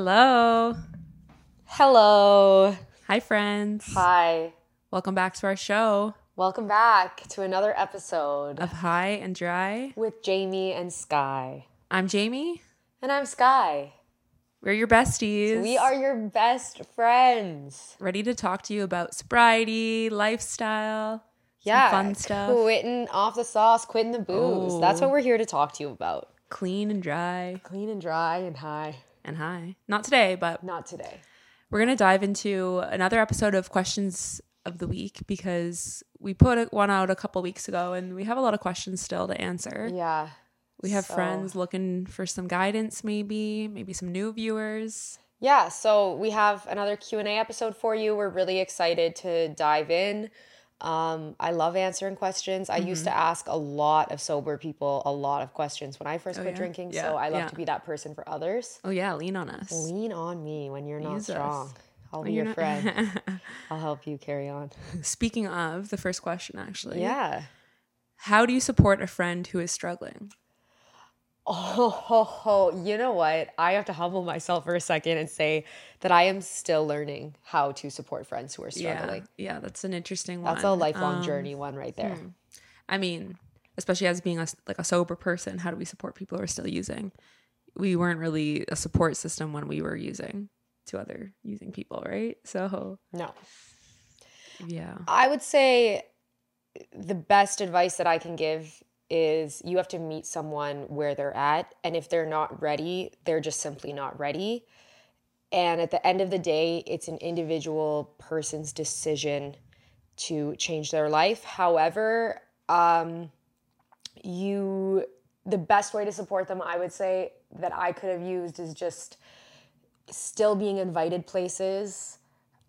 Hello. Hello. Hi, friends. Hi. Welcome back to our show Welcome back to another episode of High and Dry. with Jamie and Skye. I'm Jamie. And I'm Skye. We're your besties. We are your best friends. ready to talk to you about sobriety, lifestyle, Yeah. fun stuff, Quitting off the sauce, quitting the booze. That's Oh. what we're here to talk to you about. clean and dry, Clean and dry and high. And high. Not today, but Not today. we're to dive into another episode of questions of the week because we put one out a couple weeks ago and we have a lot of questions still to answer. Yeah. We have So- friends looking for some guidance maybe, maybe some new viewers. Yeah, so we have another Q&A episode for you. We're really excited to dive in. Um, I love answering questions. I used to ask a lot of sober people a lot of questions when I first quit yeah? drinking, Yeah, so I love yeah. to be that person for others. Oh yeah, lean on us. Lean on me when you're not Use us. strong. I'll be your not- friend. I'll help you carry on. Speaking of the first question, actually, Yeah. how do you support a friend who is struggling? Oh, ho, ho. you know what? I have to humble myself for a second and say that I am still learning how to support friends who are struggling. Yeah, yeah, that's an interesting one. That's a lifelong Um, journey one right there. I mean, especially as being a like a sober person, how do we support people who are still using? We weren't really a support system when we were using to other using people, right? So No. yeah, I would say the best advice that I can give is you have to meet someone where they're at. And if they're not ready, they're just simply not ready. And at the end of the day, it's an individual person's decision to change their life. However, um, you the best way to support them, I would say, that I could have used is just still being invited places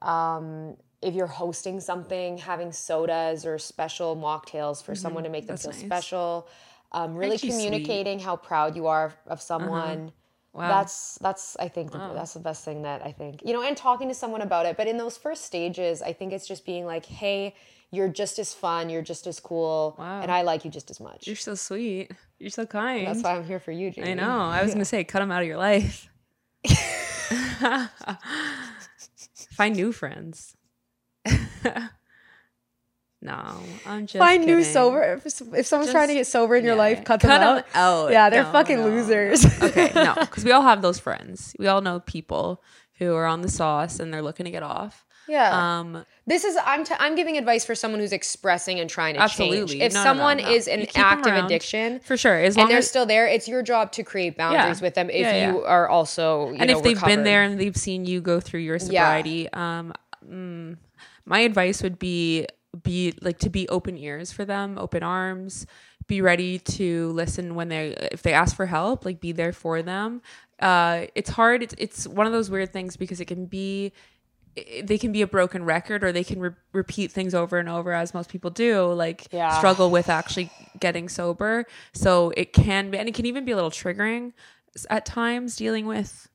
um, if you're hosting something, having sodas or special mocktails for someone to make them That's feel nice. special. Um, really Actually sweet. communicating how proud you are of someone. Wow. That's that's I think the, that's the best thing that I think you know, and talking to someone about it. But in those first stages, I think it's just being like, "Hey, you're just as fun, you're just as cool, Wow. and I like you just as much." you're so sweet. You're so kind. That's why I'm here for you, Jamie. I know. I was gonna say, cut them out of your life. Find new friends. no, I'm just Find new sober. If, if someone's trying to get sober in your Yeah, life, cut, cut them 'em out. out. Yeah, they're No, fucking no, losers. okay, no, because we all have those friends. We all know people who are on the sauce and they're looking to get off. yeah. Um, This is I'm t- I'm giving advice for someone who's expressing and trying to Absolutely. change. If No, no, no, someone no. is You in keep 'em active addiction for sure, as long and they're as still there, it's your job to create boundaries Yeah. with them if Yeah, yeah. you are also you and know, if they've been there and they've seen you go through your sobriety um mm, my advice would be be like to be open ears for them open arms be ready to listen when they if they ask for help like be there for them uh it's hard it's, it's one of those weird things because it can be they can be a broken record or they can re- repeat things over and over as most people do like Yeah. struggle with actually getting sober so it can be and it can even be a little triggering at times dealing with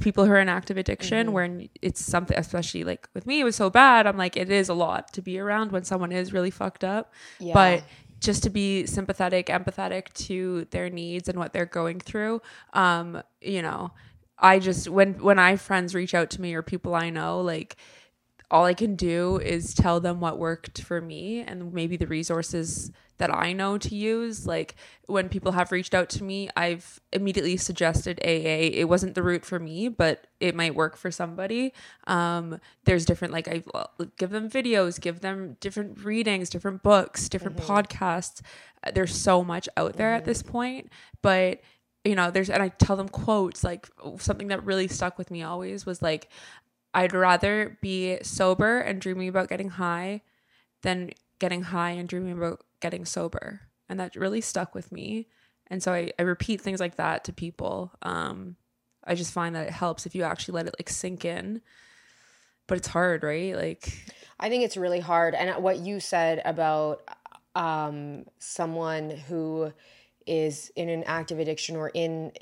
people who are in active addiction Mm-hmm. where it's something especially like with me it was so bad i'm like it is a lot to be around when someone is really fucked up Yeah. but just to be sympathetic empathetic to their needs and what they're going through um you know i just when when i friends reach out to me or people i know like all I can do is tell them what worked for me and maybe the resources that I know to use. Like when people have reached out to me, I've immediately suggested AA. It wasn't the route for me, but it might work for somebody. Um, there's different, like I give them videos, give them different readings, different books, different podcasts. Uh, There's so much out there at this point, but you know, there's, and I tell them quotes, like something that really stuck with me always was like, I'd rather be sober and dreaming about getting high than getting high and dreaming about getting sober. And that really stuck with me. And so I, I repeat things like that to people. Um, I just find that it helps if you actually let it like sink in. But it's hard, right? Like, I think it's really hard. And what you said about um, someone who is in an active addiction or in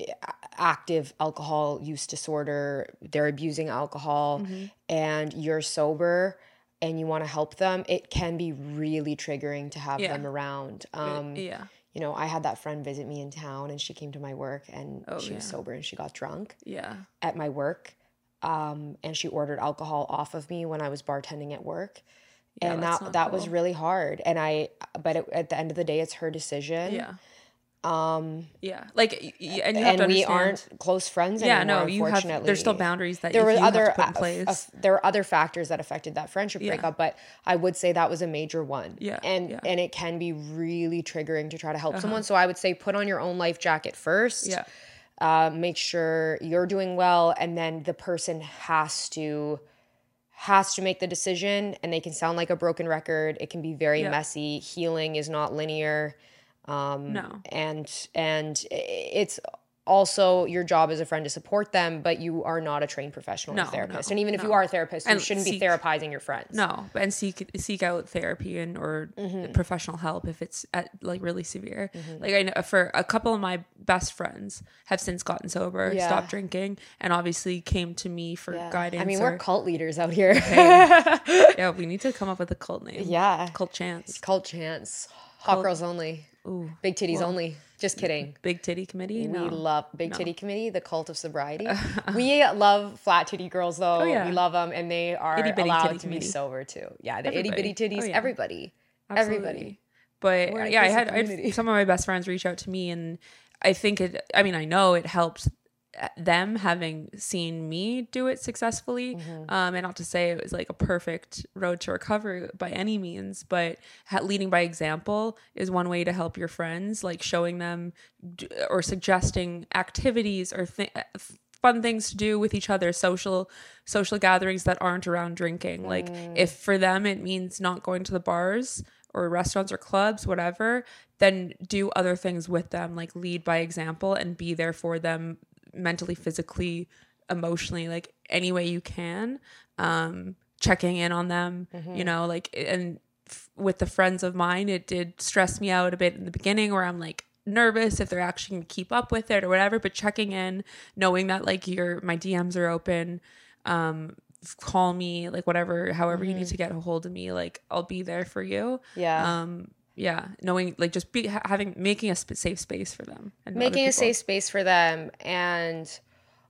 active alcohol use disorder, they're abusing alcohol, and you're sober and you want to help them, it can be really triggering to have Yeah. them around. Um, yeah. you know, I had that friend visit me in town and she came to my work and Oh, she was sober and she got drunk Yeah. at my work. Um, and she ordered alcohol off of me when I was bartending at work. Yeah, and that that was really hard. And I, but it, at the end of the day, it's her decision. Yeah. Um, Yeah. Like, and you have and to we aren't close friends Yeah, anymore. no, you have. There's still boundaries that there you, were other have to put in place. f- there were other factors that affected that friendship Yeah. breakup but i would say that was a major one Yeah, and yeah. Uh-huh. and it can be really triggering to try to help someone so i would say put on your own life jacket first yeah. uh, make sure you're doing well and then the person has to has to make the decision and they can sound like a broken record it can be very Yeah. messy healing is not linear No. and and it's also your job as a friend to support them but you are not a trained professional No, therapist no, and even if no. you are a therapist you shouldn't be therapizing your friends No, and seek seek out therapy and or Mm-hmm. professional help if it's at like really severe. Like I know for a couple of my best friends have since gotten sober, Yeah. stopped drinking, and obviously came to me for Yeah. guidance. i mean or, we're cult leaders out here yeah, we need to come up with a cult name. yeah cult chance. cult chance hot girls only Ooh, big titties only just kidding big titty committee. No, We love Big Titty Committee, the cult of sobriety. we love flat titty girls though. Oh, yeah. We love them, and they are allowed to be committee. sober too. Yeah, the itty bitty titties. Oh, yeah. Everybody. Absolutely. Everybody. But yeah, I had, I had some of my best friends reach out to me, and I think it. I mean, I know it helped them having seen me do it successfully. Mm-hmm. Um, and not to say it was like a perfect road to recovery by any means, but ha- leading by example is one way to help your friends, like showing them d- or suggesting activities or th- fun things to do with each other social social gatherings that aren't around drinking like if for them it means not going to the bars or restaurants or clubs whatever then do other things with them like lead by example and be there for them mentally physically emotionally like any way you can um checking in on them you know like and f- with the friends of mine it did stress me out a bit in the beginning where i'm like nervous if they're actually going to keep up with it or whatever but checking in knowing that like your my dms are open um call me like whatever however you need to get a hold of me like i'll be there for you. Yeah. um yeah knowing like just be having making a sp- safe space for them and Making a safe space for them and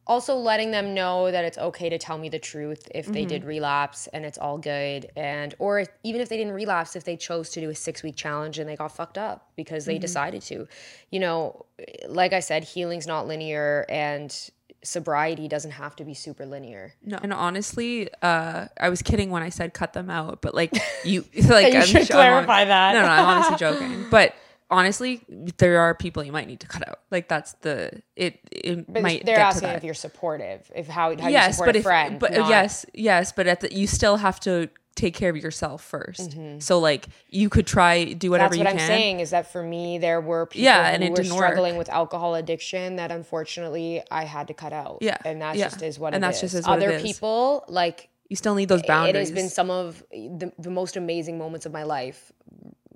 also letting them know that it's okay to tell me the truth if they Mm-hmm. did relapse and it's all good and or if, even if they didn't relapse if they chose to do a 6 week challenge and they got fucked up because Mm-hmm. they decided to you know like i said healing's not linear and sobriety doesn't have to be super linear No, and honestly, uh, I was kidding when I said cut them out, but like you, like You should sure- I'm hon- clarify that. No, no, I'm honestly joking. But honestly, there are people you might need to cut out. Like that's the it. It but might they're asking if you're supportive if how, how you yes, support but a if friend but not- yes, yes, but at the, you still have to take care of yourself 1st Mm-hmm. So like you could try do whatever That's you what I'm can. saying is that for me, there were people Yeah, and who it were didn't work. struggling with alcohol addiction that unfortunately I had to cut out. Yeah, and that yeah. just is what And it that's just is. is what Other is. people, like You still need those boundaries. It has been some of the, the most amazing moments of my life,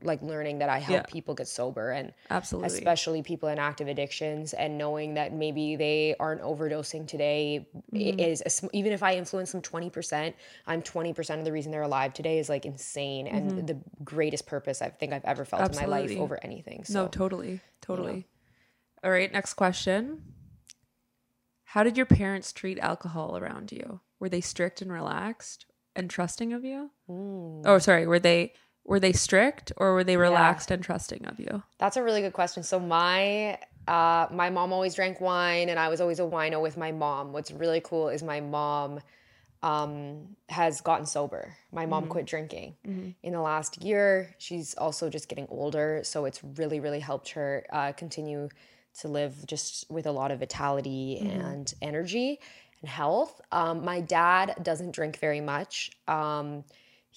like learning that I help Yeah. people get sober and Absolutely. especially people in active addictions and knowing that maybe they aren't overdosing today Mm-hmm. is a even if I influence them 20%, I'm 20% of the reason they're alive today is like insane and the greatest purpose I think I've ever felt in my Mm-hmm. Life over anything. So No, totally. Totally. All right, next question. How did your parents treat alcohol around you? Were they strict and relaxed and trusting of you? Mm. Oh, sorry, were they were they strict or were they relaxed and trusting of you? That's a really good question. So my uh, my mom always drank wine, and I was always a wino with my mom. What's really cool is my mom um, has gotten sober. My mom quit drinking in the last year. She's also just getting older, so it's really really helped her uh, continue to live just with a lot of vitality and energy and health. Um, my dad doesn't drink very much. Um,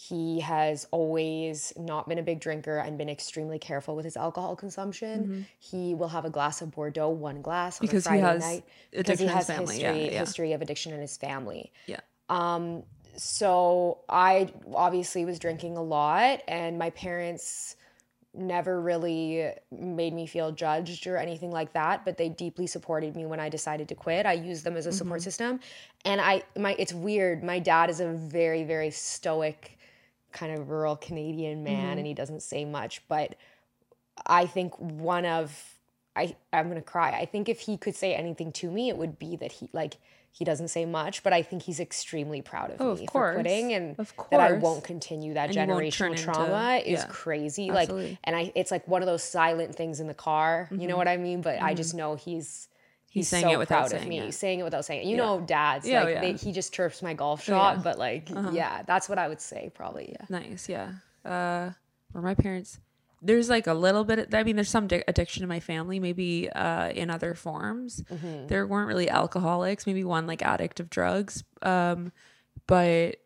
he has always not been a big drinker and been extremely careful with his alcohol consumption. He will have a glass of Bordeaux, one glass on Mm-hmm. Because a he has night because he has family. history Yeah, yeah. history of addiction in his family. Yeah. Um, so I obviously was drinking a lot, and my parents never really made me feel judged or anything like that but they deeply supported me when i decided to quit i used them as a support system and i my it's weird my dad is a very very stoic kind of rural canadian man mm-hmm. and he doesn't say much but I think one of I I'm gonna cry. I think if he could say anything to me, it would be that he like he doesn't say much, but I think he's extremely proud of Oh, of me course. for quitting and Of that I won't continue that And generational into- trauma is yeah, crazy. absolutely. Like and I it's like one of those silent things in the car. You know mm-hmm. what I mean? But I just mm-hmm. know he's he's, saying so it without proud of me. it. Saying it without saying it. You Yeah. know dads. Yeah, oh, like yeah. They, he just chirps my golf yeah. shot, but like Uh-huh. yeah, that's what I would say probably. Yeah. Nice, yeah. Uh, or my parents. There's like a little bit. I mean, there's some di- addiction in my family, maybe uh, in other forms. Mm-hmm. There weren't really alcoholics. Maybe one like addict of drugs, um, but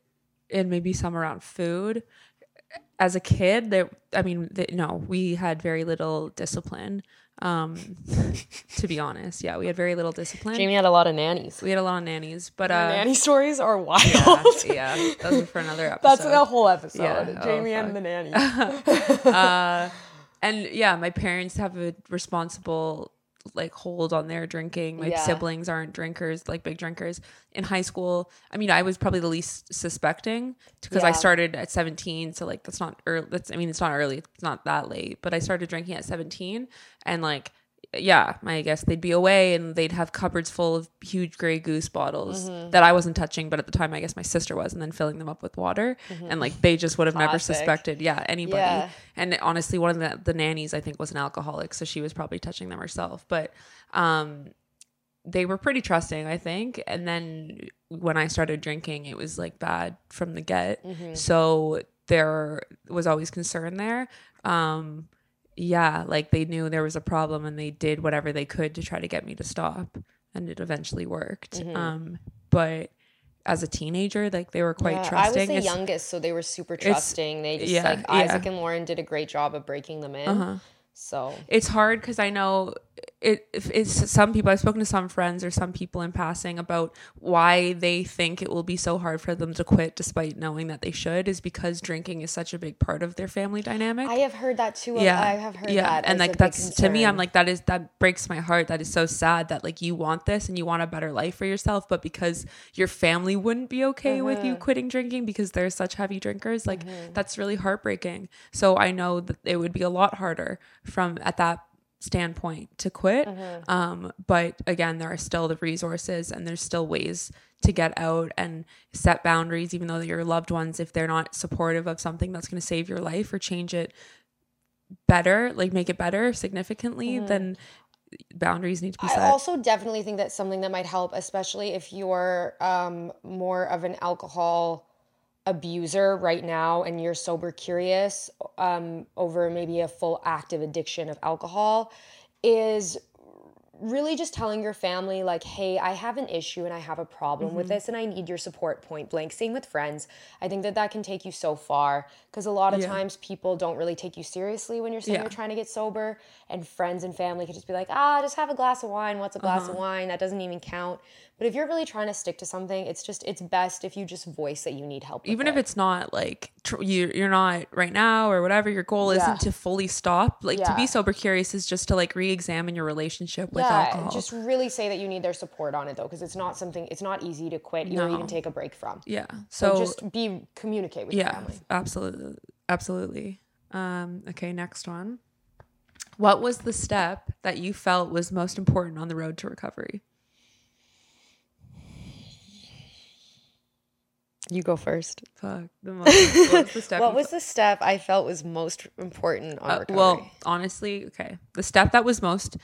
and maybe some around food. As a kid, there. I mean, the, no, we had very little discipline. Um, to be honest, yeah, we had very little discipline. Jamie had a lot of nannies. we had a lot of nannies, but uh, nanny stories are wild. yeah, yeah, those for another episode. That's a whole episode. Yeah. Oh, Jamie fuck. and the nanny. uh, and yeah, my parents have a responsible like hold on their drinking. My Yeah. siblings aren't drinkers, like big drinkers. In high school, I mean, I was probably the least suspecting because I started at 17, so like that's not early. That's I mean, it's not early. It's not that late, but I started drinking at 17 and like yeah, I guess they'd be away and they'd have cupboards full of huge Grey Goose bottles Mm-hmm. that I wasn't touching, but at the time I guess my sister was, and then filling them up with water, and like they just would have never Mm-hmm. Suspected, yeah, anybody. Yeah. And honestly, one of the, the nannies I think was an alcoholic, so she was probably touching them herself. But um, they were pretty trusting, I think. And then when I started drinking, it was like bad from the get. Mm-hmm. So there was always concern there. Um, yeah, like they knew there was a problem and they did whatever they could to try to get me to stop, and it eventually worked. Mm-hmm. Um, but as a teenager, like they were quite Yeah, I trusting. was the It's- youngest, so they were super trusting. They just yeah, like yeah. Isaac and Lauren did a great job of breaking them in. Uh-huh. So it's hard because I know it. It's some people. I've spoken to some friends or some people in passing about why they think it will be so hard for them to quit, despite knowing that they should, is because drinking is such a big part of their family dynamic. I have heard that too. yeah, I have heard yeah, that. and like that's to me, I'm like that is that breaks my heart. That is so sad that like you want this and you want a better life for yourself, but because your family wouldn't be okay with Mm-hmm. you quitting drinking because they're such heavy drinkers, like that's really heartbreaking. So I know that it would be a lot harder from at that standpoint to quit. Mm-hmm. Um, but again, there are still the resources and there's still ways to get out and set boundaries, even though your loved ones, if they're not supportive of something that's going to save your life or change it better, like make it better significantly, then boundaries need to be Mm-hmm. I also definitely think that's something that might help, especially if you're um, more of an alcohol abuser right now and you're sober curious um, over maybe a full active addiction of alcohol, is really just telling your family like hey i have an issue and i have a problem with this and i need your support point blank same with friends i think that that can take you so far because a lot of Yeah. times people don't really take you seriously when you're saying Yeah. you're trying to get sober and friends and family could just be like ah just have a glass of wine what's a glass Uh-huh. of wine that doesn't even count but if you're really trying to stick to something it's just it's best if you just voice that you need help even if it. it's not like tr- you you're not right now or whatever your goal Yeah. isn't to fully stop like to be sober curious is just to like re-examine your relationship with yeah, alcohol just really say that you need their support on it though, because it's not something it's not easy to quit or No. even take a break from. yeah So, so, just be communicate with your yeah family. absolutely absolutely um okay next one what was the step that you felt was most important on the road to recovery You go first. fuck the most what was the step What was the step I felt was most important on Uh, recovery? well, honestly, okay. The step that was most,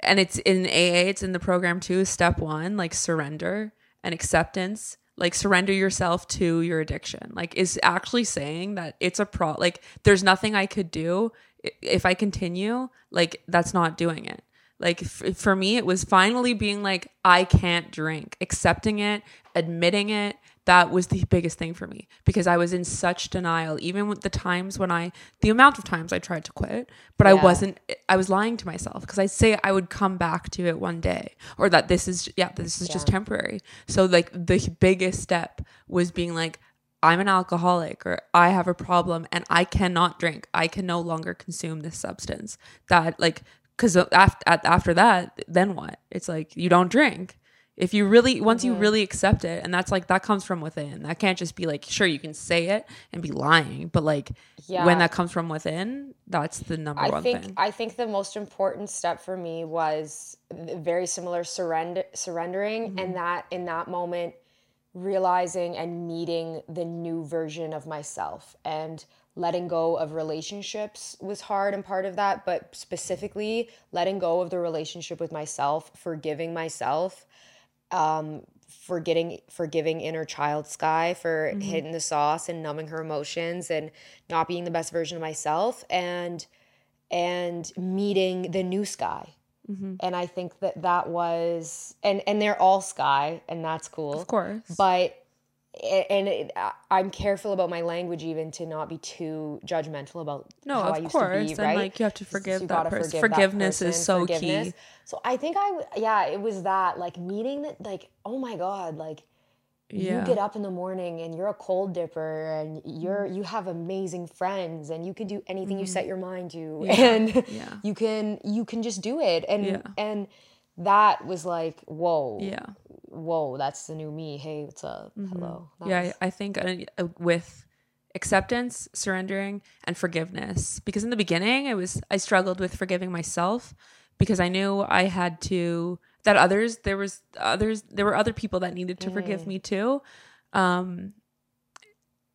and it's in AA, it's in the program too, is step one, like surrender and acceptance. Like surrender yourself to your addiction. Like is actually saying that it's a pro. Like there's nothing I could do if I continue. Like that's not doing it. Like f- for me, it was finally being like I can't drink, accepting it, admitting it, that was the biggest thing for me because I was in such denial, even with the times when I, the amount of times I tried to quit, but I wasn't, I was lying to myself because I'd say I would come back to it one day or that this is, yeah, this is just temporary. So, like, the biggest step was being like, I'm an alcoholic or I have a problem and I cannot drink. I can no longer consume this substance. That, like, because after, after that, then what? It's like, you don't drink if you really once Mm-hmm. you really accept it and that's like that comes from within that can't just be like sure you can say it and be lying but like Yeah. when that comes from within that's the number I one think thing I think the most important step for me was very similar surrender surrendering Mm-hmm. and that in that moment realizing and meeting the new version of myself and letting go of relationships was hard and part of that but specifically letting go of the relationship with myself forgiving myself um forgetting forgiving inner child Skye for Mm-hmm. hitting the sauce and numbing her emotions and not being the best version of myself and and meeting the new Skye Mm-hmm. and i think that that was and and they're all Skye and that's cool of course but and it, I- i'm careful about my language even to not be too judgmental about no how I of used course to be and right like you have to forgive that person forgive that forgiveness is so forgiveness. key So I think I, w- yeah, it was that like meeting that, like, oh my God, like yeah you get up in the morning and you're a cold dipper and you're, Mm-hmm. you have amazing friends and you can do anything you set your mind to. Yeah, And yeah. you can, you can just do it. And, and that was like, whoa, yeah whoa, that's the new me. Hey, what's up? Hello. Mm-hmm. yeah was- I, think uh, with acceptance surrendering and forgiveness because in the beginning i was i struggled with forgiving myself because i knew i had to that others there was others there were other people that needed to forgive me too um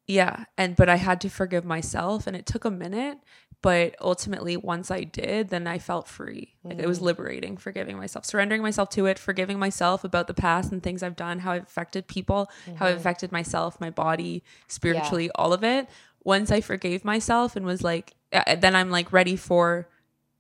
yeah and but i had to forgive myself and it took a minute but ultimately once i did then i felt free like it was mm. liberating forgiving myself surrendering myself to it forgiving myself about the past and things i've done how i've affected people how i've mm-hmm. affected myself my body spiritually all of it once i forgave myself and was like uh, uh then i'm like ready for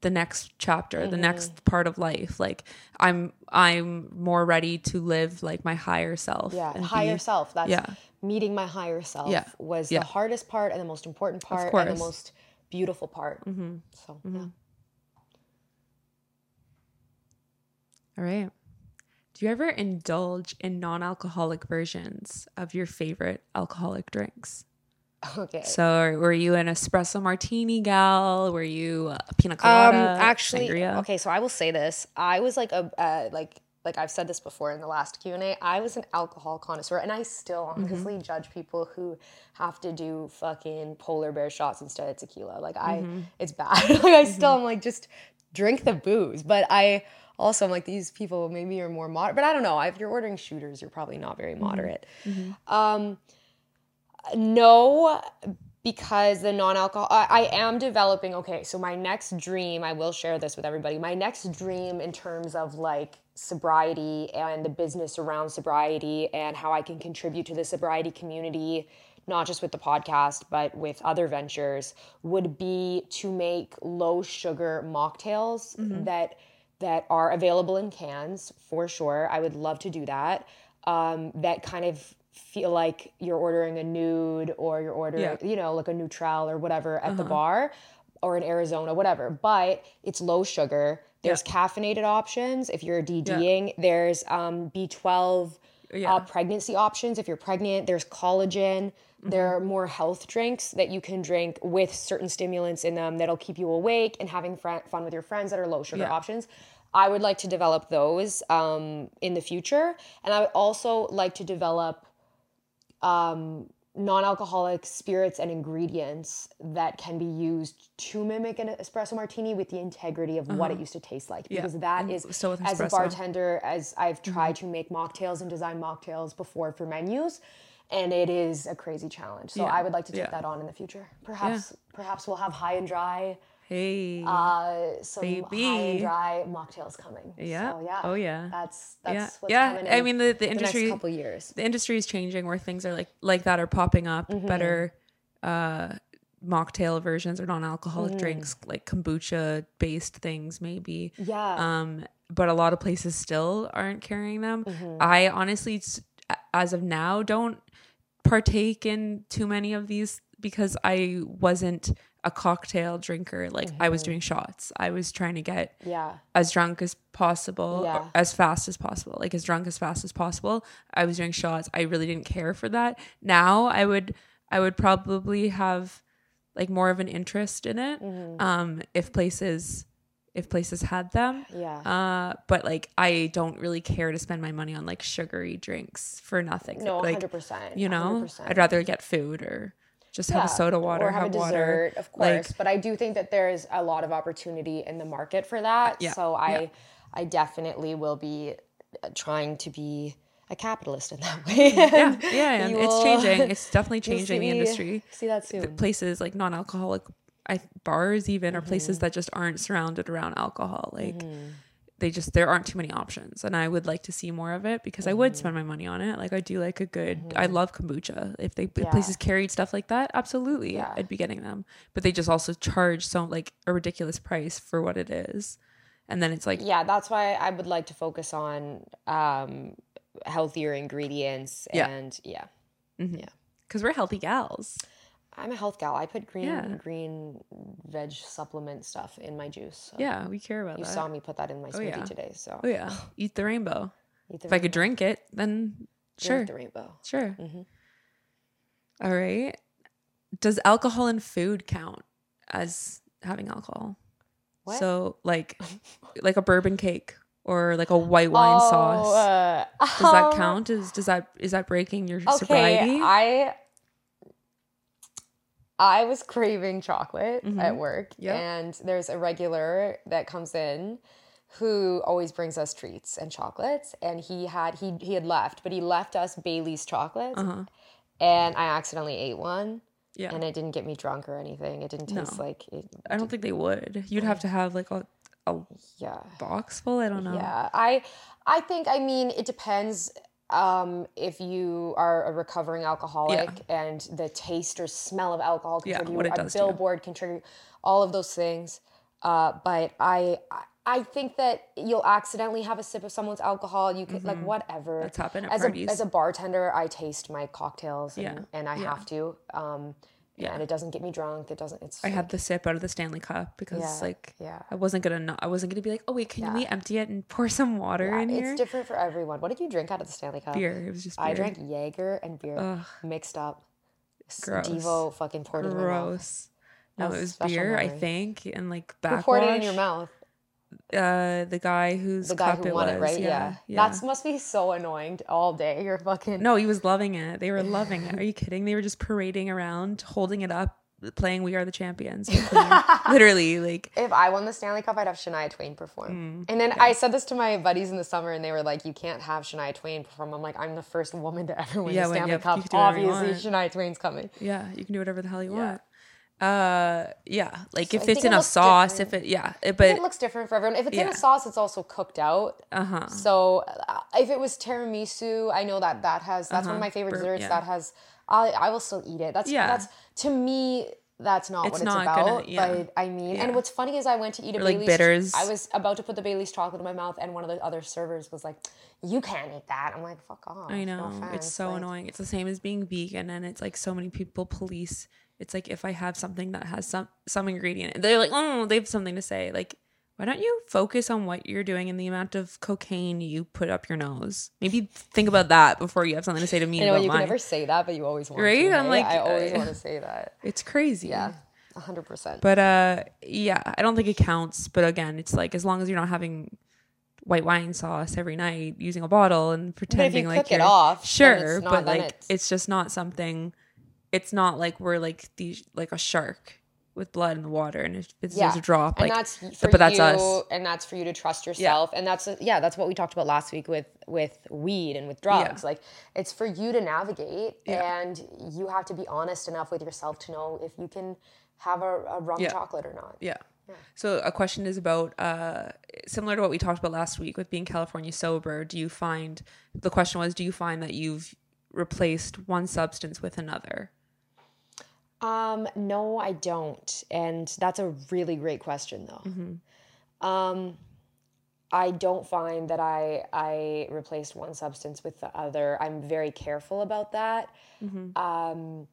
the next chapter the mm-hmm. next part of life like i'm i'm more ready to live like my higher self Yeah, and higher be- self. That's yeah. meeting my higher self Yeah, was yeah. the hardest part and the most important part and course. the most beautiful part. Mm-hmm. So yeah. All right. Do you ever indulge in non alcoholic versions of your favorite alcoholic drinks? Okay. So, were you an espresso martini gal? Were you a pina Um, colada? actually, sangria? okay. So I will say this: I was like a uh, like like I've said this before in the last Q and A. I was an alcohol connoisseur, and I still Mm-hmm. honestly judge people who have to do fucking polar bear shots instead of tequila. Like I, Mm-hmm. it's bad. like I still am like just drink the booze, but I. Also, I'm like these people maybe are more moderate, but I don't know. If you're ordering shooters, you're probably not Mm-hmm. very moderate. Um, no, because the non-alcohol I, I am developing okay so my next dream i will share this with everybody my next dream in terms of like sobriety and the business around sobriety and how i can contribute to the sobriety community not just with the podcast but with other ventures would be to make low sugar mocktails that that are available in cans for sure i would love to do that um, that kind of feel like you're ordering a nude or you're ordering, Yeah. you know, like a neutral or whatever at the bar or in Arizona, whatever. But it's low sugar. There's caffeinated options if you're DDing. There's um, B12 Yeah. uh, pregnancy options if you're pregnant. There's collagen. There are more health drinks that you can drink with certain stimulants in them that'll keep you awake and having fr- fun with your friends that are low sugar Yeah. options. I would like to develop those um, in the future. And I would also like to develop um, non-alcoholic spirits and ingredients that can be used to mimic an espresso martini with the integrity of what it uh-huh. used to taste like because that and is so as a bartender as i've mm-hmm. tried to make mocktails and design mocktails before for menus and it is a crazy challenge. So Yeah. i would like to take Yeah. that on in the future. Perhaps perhaps we'll have high and dry Hey. uh some high and Baby. dry mocktails coming yeah. so yeah Oh, yeah. that's that's yeah. what's yeah. coming I mean, the, the the industry. next couple years the industry is changing where things are like like that are popping up Mm-hmm. better uh mocktail versions or non-alcoholic Mm. drinks like kombucha based things maybe yeah um but a lot of places still aren't carrying them Mm-hmm. i honestly as of now don't partake in too many of these because i wasn't a cocktail drinker like i Mm-hmm. was doing shots i was trying to get yeah as drunk as possible, Yeah. as fast as possible, like as drunk as fast as possible. I was doing shots. I really didn't care for that. Now I would, I would probably have like more of an interest in it. Mm-hmm. Um, if places, if places had them. Yeah. Uh, but like I don't really care to spend my money on like sugary drinks for nothing. no, like 100%. you know, 100%. I'd rather get food or just have a soda water, or have, a water. dessert, of Like- course. but I do think that there is a lot of opportunity in the market for that. Yeah, So I, yeah. I definitely will be uh, trying to be a capitalist in that way. Yeah, yeah, and it's changing. It's definitely changing the industry. See that soon. Places like non-alcoholic, I bars even or Mm-hmm. places that just aren't surrounded around alcohol. Like Mm-hmm. They just there aren't too many options, and I would like to see more of it because I would Mm-hmm. spend my money on it. Like I do like a good. I love kombucha. If they if places carried stuff like that, absolutely, Yeah. I'd be getting them. But they just also charge so like a ridiculous price for what it is, and then it's like yeah, that's why I would like to focus on um, healthier ingredients Yeah. and yeah. because we're healthy gals. I'm a health gal. I put green Yeah. green veg supplement stuff in my juice. So Yeah, we care about You that. You saw me put that in my smoothie yeah. today. So Oh yeah, eat the rainbow. Eat the If I could drink it, then sure, drink the rainbow. sure. Mhm. All right. Does alcohol in food count as having alcohol? What? So like, like a bourbon cake or like a white wine sauce. uh, Does that um, count? Is does that is that breaking your Okay, sobriety? I I was craving chocolate at work, Mm-hmm. Yep. and there's a regular that comes in who always brings us treats and chocolates. And he had he he had left, but he left us Bailey's chocolates, Uh-huh. and I accidentally ate one, yeah. and it didn't get me drunk or anything. It didn't taste No. like it. I don't think they would. You'd have to have like a a Yeah. box full. I don't know. Yeah, I I think I mean it depends um if you are a recovering alcoholic and the taste or smell of alcohol can Yeah, trigger you, a billboard can trigger all of those things. Uh, but I I- think that you'll accidentally have a sip of someone's alcohol. You could like whatever. Mm-hmm. That's happened at as parties. a as a bartender, I taste my cocktails and, Yeah, and I yeah. have to. Um, yeah, and it doesn't get me drunk. It doesn't. It's I had the sip out of the Stanley Cup because Yeah, like yeah. I wasn't gonna not, I wasn't gonna be like oh wait can we empty it and pour some water yeah, in it's here? It's different for everyone. What did you drink out of the Stanley Cup? Beer. It was just beer. I drank Jaeger and beer mixed up. Gross. Devo fucking poured it in my mouth. No, it was beer, I think, and like backwash. poured it in your mouth? Uh, the guy who's The guy cup who it won was. it, right? Yeah, Yeah. yeah. That must be so annoying all day. You're fucking. no, he was loving it. They were loving it. Are you kidding? They were just parading around, holding it up, playing "We Are the Champions." Literally, like If I won the Stanley Cup, I'd have Shania Twain perform. Mm, and then I said this to my buddies in the summer, and they were like, "You can't have Shania Twain perform." I'm like, "I'm the first woman to ever win Yeah, the when- Stanley yep, Cup. can do whatever you Obviously, Shania Twain's coming." yeah, you can do whatever the hell you want. Uh, yeah, like I if it's it a sauce, different. if it, yeah, it, it looks different for everyone. If it's in a sauce, it's also cooked out. uh huh. So uh, if it was tiramisu, I know that that has that's one of my favorite Bur- desserts. yeah. That has I I will still eat it. That's Yeah. that's to me that's not It's what it's not about. gonna- yeah. But I mean, Yeah. and what's funny is I went to eat a Or, like, Bailey's. bitters. I was about to put the Bailey's chocolate in my mouth, and one of the other servers was like, "You can't eat that." I'm like, "Fuck off." I no know. it's so like- annoying. It's the same as being vegan and it's like so many people police. It's like if I have something that has some some ingredient, they're like, "Oh, they have something to say." Like, why don't you focus on what you're doing and the amount of cocaine you put up your nose? Maybe think about that before you have something to say to me I know you can never say that, but you always want Right? to. I'm like, I always uh, want to say that. It's crazy. Yeah, hundred percent. But uh yeah, I don't think it counts, but again, it's like as long as you're not having white wine sauce every night using a bottle and pretending like cook you're off, then sure, it's not- but like it's- it's just not something it's not like we're like these like a shark with blood in the water and if it's yeah. just a drop and like that's for but that's you, us. and that's for you to trust yourself, and that's yeah, that's what we talked about last week with with weed and with drugs. Like it's for you to navigate, Yeah. and you have to be honest enough with yourself to know if you can have a, a rum Yeah. chocolate or not. Yeah. So a question is about uh similar to what we talked about last week with being California sober, do you find the question was do you find that you've replaced one substance with another? Um, no, I don't, and that's a really great question though. Um, I don't find that I I replaced one substance with the other. I'm very careful about that. Um,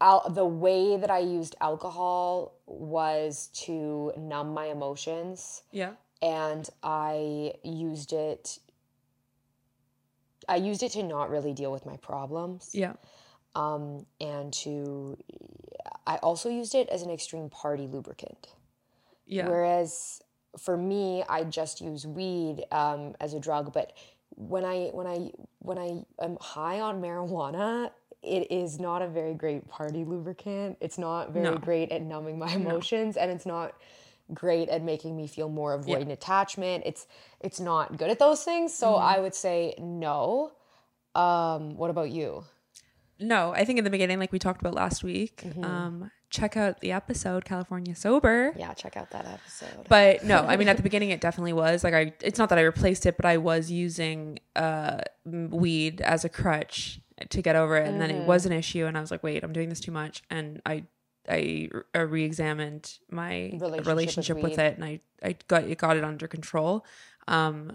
al- the way that I used alcohol was to numb my emotions Yeah. and I used it I used it to not really deal with my problems Yeah. Um, and to I also used it as an extreme party lubricant. Yeah. Whereas for me, I just use weed um, as a drug. But when I when I when I am high on marijuana, it is not a very great party lubricant. It's not very No. great at numbing my emotions, and it's not great at making me feel more avoidant attachment. It's it's not good at those things. So Mm-hmm. I would say no. Um, what about you? No, I think in the beginning, like we talked about last week, Mm-hmm. um, check out the episode California Sober. Yeah, check out that episode. But no, I mean at the beginning it definitely was like I. It's not that I replaced it, but I was using uh weed as a crutch to get over it, and then it was an issue, and I was like, wait, I'm doing this too much, and I I uh, re-examined my Relationship relationship, with with, it, and I I got it got it under control. Um,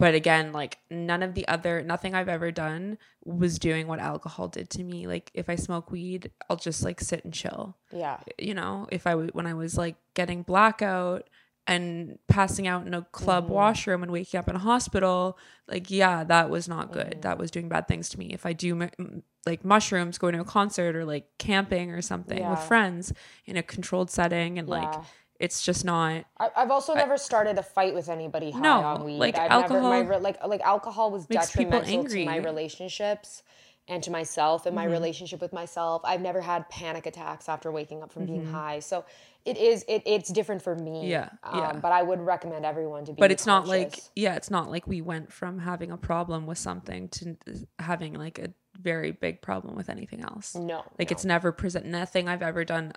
but again, like none of the other nothing I've ever done was doing what alcohol did to me. Like if I smoke weed, I'll just like sit and chill yeah. you know, if I, when I was like getting blackout and passing out in a club Mm-hmm. washroom and waking up in a hospital, like yeah, that was not good. Mm-hmm. That was doing bad things to me. If I do m- like mushrooms, going to a concert or like camping or something with friends in a controlled setting, and like Yeah. It's just not. I, I've also never started a fight with anybody high No, on weed. like, I've alcohol never, my, like like alcohol was detrimental to my relationships and to myself and my Mm-hmm. relationship with myself. I've never had panic attacks after waking up from being Mm-hmm. high. So it is it, it's different for me. Yeah, Um, yeah. But I would recommend everyone to be. But it's not like yeah, it's not like we went from having a problem with something to having like a very big problem with anything else. no, Like no. it's never present. Nothing I've ever done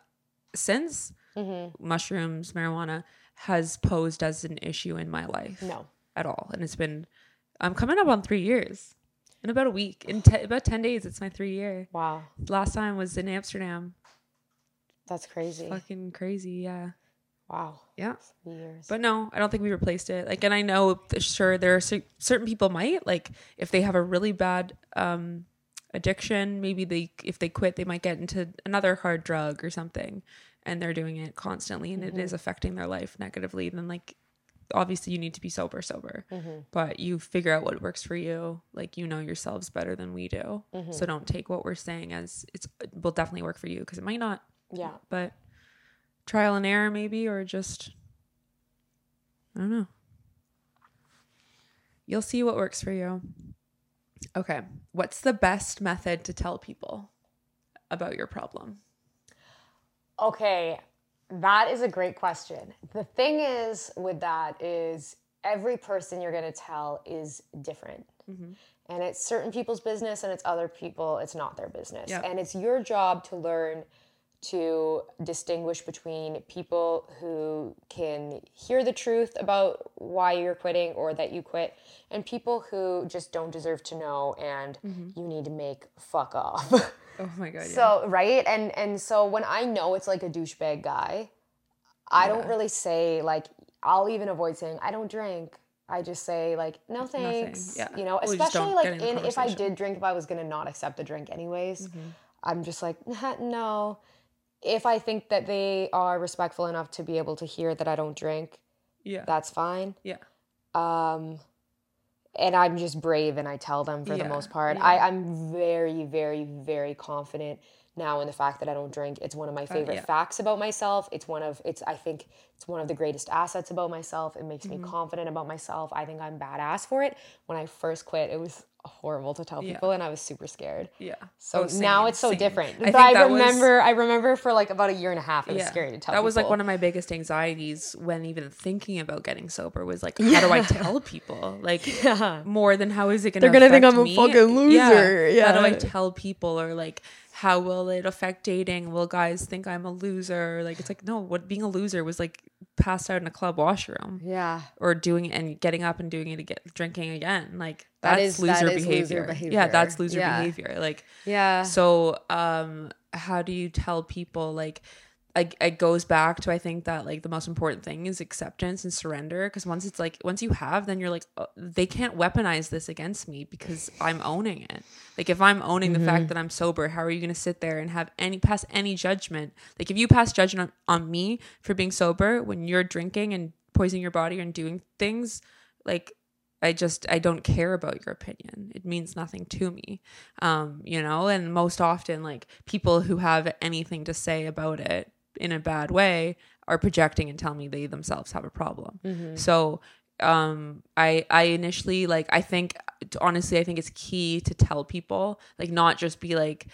since Mm-hmm. mushrooms, marijuana has posed as an issue in my life no. at all. And it's been, I'm coming up on three years in about a week. In te- about 10 days, it's my three year. Wow, Last time was in Amsterdam. that's crazy. Fucking crazy. Yeah. Wow, Yeah. years. But no, I don't think we replaced it. Like, and I know sure there are cer- certain people might like if they have a really bad um, addiction, maybe they if they quit, they might get into another hard drug or something, and they're doing it constantly, and it is mm-hmm. affecting their life negatively. Then like, obviously, you need to be sober, sober. Mm-hmm. But you figure out what works for you. Like you know yourselves better than we do, mm-hmm. so don't take what we're saying as it's it will definitely work for you because it might not. yeah, But trial and error maybe, or just I don't know. You'll see what works for you. Okay. What's the best method to tell people about your problem? Okay, that is a great question. The thing is with that is every person you're going to tell is different. Mm-hmm. And it's certain people's business and it's other people, it's not their business. Yep. And it's your job to learn to distinguish between people who can hear the truth about why you're quitting or that you quit and people who just don't deserve to know and mm-hmm. you need to make fuck off. Oh my god. So right, and and so when I know it's like a douchebag guy, I don't really say like I'll even avoid saying I don't drink. I just say like no thanks. yeah. You know, Well, especially like in in if I. Mm-hmm. did drink, if I was gonna not accept the drink anyways, I'm just like no. If I think that they are respectful enough to be able to hear that I don't drink, yeah. that's fine. yeah. Um, and I'm just brave and I tell them for the most part. yeah. I, I'm very, very, very confident now in the fact that I don't drink. It's one of my favorite Uh, yeah. facts about myself. It's one of it's I think it's one of the greatest assets about myself. It makes Mm-hmm. me confident about myself. I think I'm badass for it. When I first quit, it was horrible to tell Yeah. people and I was super scared. Yeah. So Oh, now it's so same. different. I but I that was- remember I remember for like about a year and a half it was scary to tell that was like one of my biggest anxieties when even thinking about getting sober was like how do i tell people like more than how is it gonna They're gonna think I'm a me? fucking loser. Yeah. how do i tell people or like how will it affect dating will guys think i'm a loser like it's like no what being a loser was like passed out in a club washroom Yeah. or doing it and getting up and doing it again drinking again like That that's is- that loser, loser behavior. behavior. yeah that's loser Yeah. behavior like Yeah. so, um, how do you tell people like? I, it goes back to I think that like the most important thing is acceptance and surrender because once it's like once you have then you're like oh, they can't weaponize this against me because I'm owning it like if I'm owning the fact that I'm sober how are you gonna sit there and have any pass any judgment like if you pass judgment on, on me for being sober when you're drinking and poisoning your body and doing things like I just I don't care about your opinion. It means nothing to me. Um, you know, and most often like people who have anything to say about it in a bad way are projecting and tell me they themselves have a problem. So um I I initially like I think honestly I think it's key to tell people like not just be like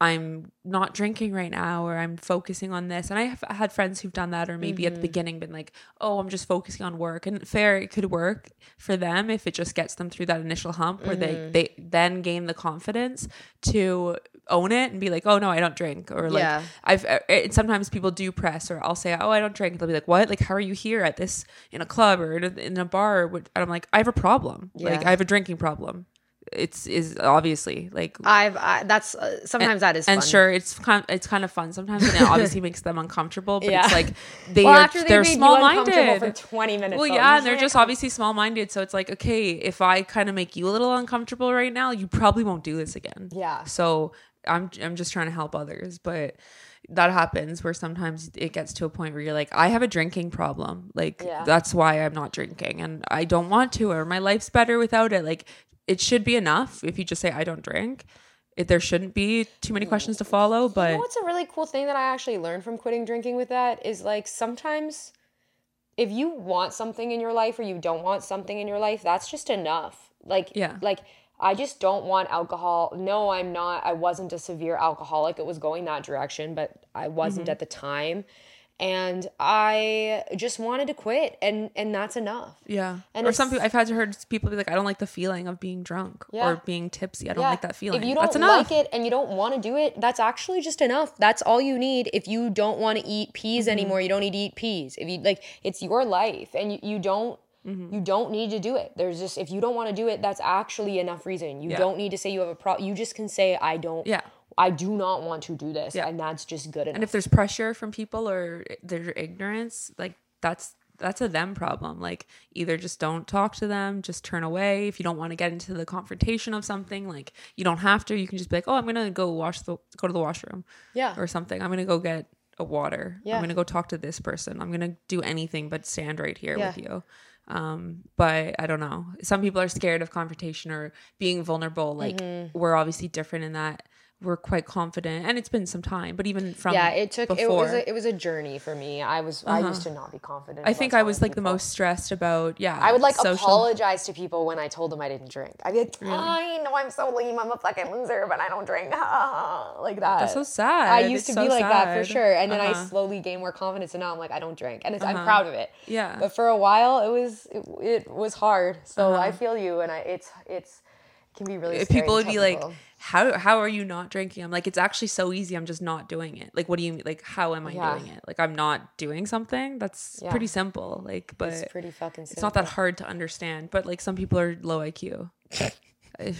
I'm not drinking right now or I'm focusing on this. And I have had friends who've done that or maybe at the beginning been like, "Oh, I'm just focusing on work." And fair it could work for them if it just gets them through that initial hump where they they then gain the confidence to own it and be like, "Oh no, I don't drink." Or like Yeah. I've uh, it, sometimes people do press or I'll say, "Oh, I don't drink." They'll be like, "What? Like how are you here at this in a club or in a, in a bar?" And I'm like, "I have a problem. Like I have a drinking problem." It's is obviously like I've I, that's uh, sometimes that is and fun. sure it's kind it's kind of fun sometimes and it obviously makes them uncomfortable but Yeah. it's like they Well, are after they they're small minded for 20 minutes. well yeah and they're just obviously small minded so it's like okay if i kind of make you a little uncomfortable right now you probably won't do this again Yeah. so i'm i'm just trying to help others but that happens where sometimes it gets to a point where you're like i have a drinking problem like Yeah. that's why i'm not drinking and i don't want to or my life's better without it like it should be enough if you just say i don't drink it, there shouldn't be too many questions to follow but You know what's a really cool thing that I actually learned from quitting drinking with that is like sometimes if you want something in your life or you don't want something in your life, that's just enough. Like Yeah. like I just don't want alcohol. No, I'm not. I wasn't a severe alcoholic. It was going that direction, but I wasn't Mm-hmm. at the time. And I just wanted to quit and and that's enough. Yeah. And or some people I've had to heard people be like, I don't like the feeling of being drunk Yeah. or being tipsy. I don't like that feeling. If you don't like it and you don't want to do it, that's actually just enough. That's all you need. If you don't want to eat peas Mm-hmm. anymore, you don't need to eat peas. If you like, it's your life, and you, you don't. Mm-hmm. You don't need to do it. There's just if you don't want to do it, that's actually enough reason. You Yeah. don't need to say you have a problem. You just can say I don't. Yeah. I do not want to do this, Yeah. and that's just good enough. And if there's pressure from people or their ignorance, like that's that's a them problem. Like either just don't talk to them, just turn away. If you don't want to get into the confrontation of something, like you don't have to. You can just be like, oh, I'm gonna go wash the go to the washroom. Yeah. Or something. I'm gonna go get a water. Yeah. I'm gonna go talk to this person. I'm gonna do anything but stand right here Yeah. with you. Um, but I don't know. Some people are scared of confrontation or being vulnerable. Like Mm-hmm. we're obviously different in that we're quite confident, and it's been some time. But even from yeah, it took it was a, it was a journey for me. I was I used to not be confident. I think I was like the most stressed about yeah. I would like social. apologize to people when I told them I didn't drink. I'd be like, I know I'm so lame. I'm a fucking loser, but I don't drink. like that. That's so sad. I used It's to be so like that for sure. And then I Uh-huh. slowly gained more confidence, and now I'm like, I don't drink, and it's, I'm proud of it. Yeah. But for a while, it was it, it was hard. So Uh-huh. I feel you, and I it's it's it can be really. If people would be like, people. "How how are you not drinking?" I'm like, "It's actually so easy. I'm just not doing it." Like, what do you mean? Like, how am I Yeah. doing it? Like, I'm not doing something. That's Yeah. pretty simple. Like, but it's pretty fucking. it's not that hard to understand. But like, some people are low IQ.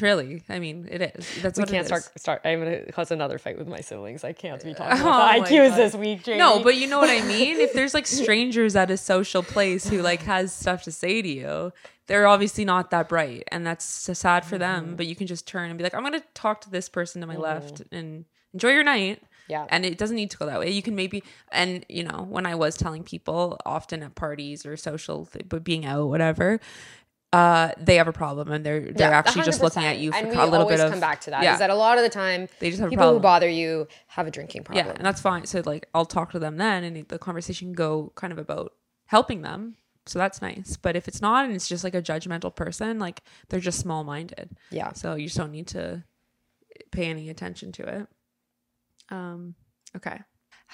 Really, I mean, it is. That's We what can't start. Start. I'm gonna cause another fight with my siblings. I can't be talking Oh about the IQs God. this week, Jamie. No, but you know what I mean? If there's like strangers at a social place who like has stuff to say to you, they're obviously not that bright and that's so sad for Mm-hmm. them, but you can just turn and be like, I'm going to talk to this person to my left and enjoy your night. Yeah. And it doesn't need to go that way. You can maybe and you know, when I was telling people often at parties or social th- but being out whatever, uh they have a problem and they're they're Yeah, actually just looking at you for and we a little always bit of come back to that. Yeah. Is that a lot of the time They just have a people who bother you have a drinking problem. Yeah, and that's fine. So like I'll talk to them then and the conversation can go kind of about helping them. So that's nice. But if it's not and it's just like a judgmental person, like they're just small minded. Yeah. So you just don't need to pay any attention to it. Um okay.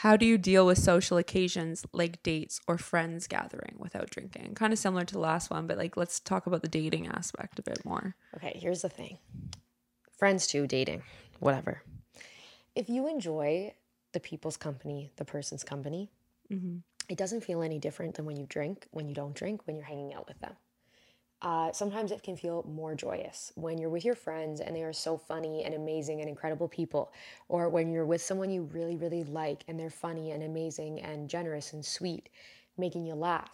How do you deal with social occasions like dates or friends gathering without drinking? Kind of similar to the last one, but like let's talk about the dating aspect a bit more. Okay, here's the thing. Friends too, dating, whatever. If you enjoy the people's company, the person's company, Mm-hmm. it doesn't feel any different than when you drink, when you don't drink, when you're hanging out with them. Uh, sometimes it can feel more joyous when you're with your friends and they are so funny and amazing and incredible people, or when you're with someone you really, really like and they're funny and amazing and generous and sweet, making you laugh.